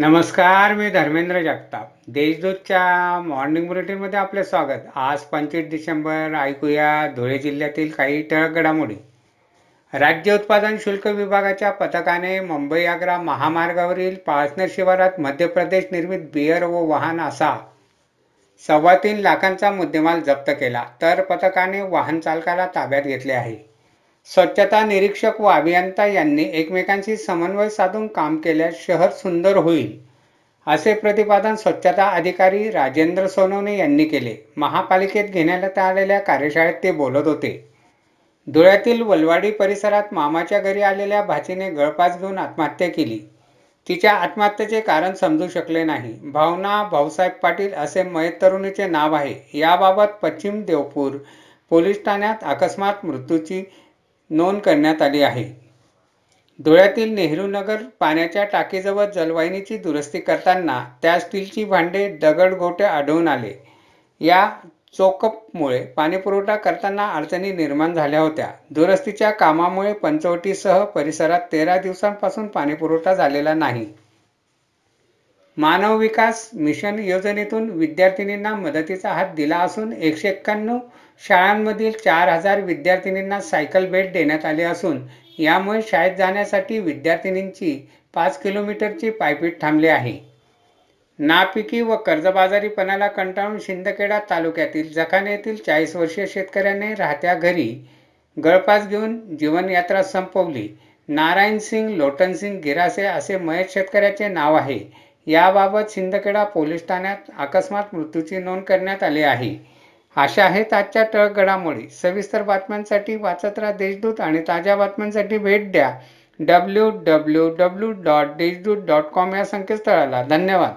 नमस्कार मी धर्मेंद्र जगताप. देशदूतच्या मॉर्निंग बुलेटिनमध्ये आपले स्वागत. आज पंचवीस डिसेंबर ऐकूया धुळे जिल्ह्यातील काही ठळक घडामोडी. राज्य उत्पादन शुल्क विभागाच्या पथकाने मुंबई आग्रा महामार्गावरील पाळसner शिवारात मध्य प्रदेश निर्मित बियर व वाहन असा सव्वा तीन लाखांचा मुद्देमाल जप्त केला. तर पथकाने वाहन चालकाला ताब्यात घेतले आहे. स्वच्छता निरीक्षक व अभियंता यांनी एकमेकांशी समन्वय साधून काम केल्यास शहर सुंदर होईल असे प्रतिपादन स्वच्छता अधिकारी राजेंद्र सोनवणे यांनी केले. महापालिकेत घेण्यात आलेल्या कार्यशाळेत ते बोलत होते. धुळ्यातील वलवाडी परिसरात मामाच्या घरी आलेल्या भाचीने गळपास घेऊन आत्महत्या केली. तिच्या आत्महत्येचे कारण समजू शकले नाही. भावना भाऊसाहेब पाटील असे मयत तरुणीचे नाव आहे. याबाबत पश्चिम देवपूर पोलीस ठाण्यात अकस्मात मृत्यूची नोंद करण्यात आली आहे. धुळ्यातील नेहरू नगर पाण्याच्या टाकीजवळ जलवाहिनीची दुरुस्ती करताना त्या स्टीलची भांडे दगड गोटे आढळून आले. या चोकपमुळे पाणीपुरवठा करताना अडचणी निर्माण झाल्या होत्या. दुरुस्तीच्या कामामुळे पंचवटीसह परिसरात तेरा दिवसांपासून पाणीपुरवठा झालेला नाही. मानव विकास मिशन योजनेतून विद्यार्थिनींना मदतीचा हात दिला असून एकशे एक्क्याण्णव शाळांमधील चार हजार विद्यार्थिनींना सायकल भेट देण्यात आली असून यामुळे शाळेत जाण्यासाठी विद्यार्थिनींची पाच किलोमीटरची पायपीट थांबली आहे. नापिकी व कर्जबाजारीपणाला कंटाळून शिंदखेडा तालुक्यातील जखाने येथील चाळीस वर्षीय शेतकऱ्याने राहत्या घरी गळपास घेऊन जीवनयात्रा संपवली. नारायण सिंग लोटनसिंग गिरासे असे मयत शेतकऱ्याचे नाव आहे. याबाबत शिंदखेडा पोलीस ठाण्यात अकस्मात मृत्यूची नोंद करण्यात आली आहे. अशा आहेत आजच्या टळक घडामोडी. सविस्तर बातम्यांसाठी वाचत राहा देशदूत आणि ताज्या बातम्यांसाठी भेट द्या. W W W dot Deshdoot dot com या संकेतस्थळाला. धन्यवाद.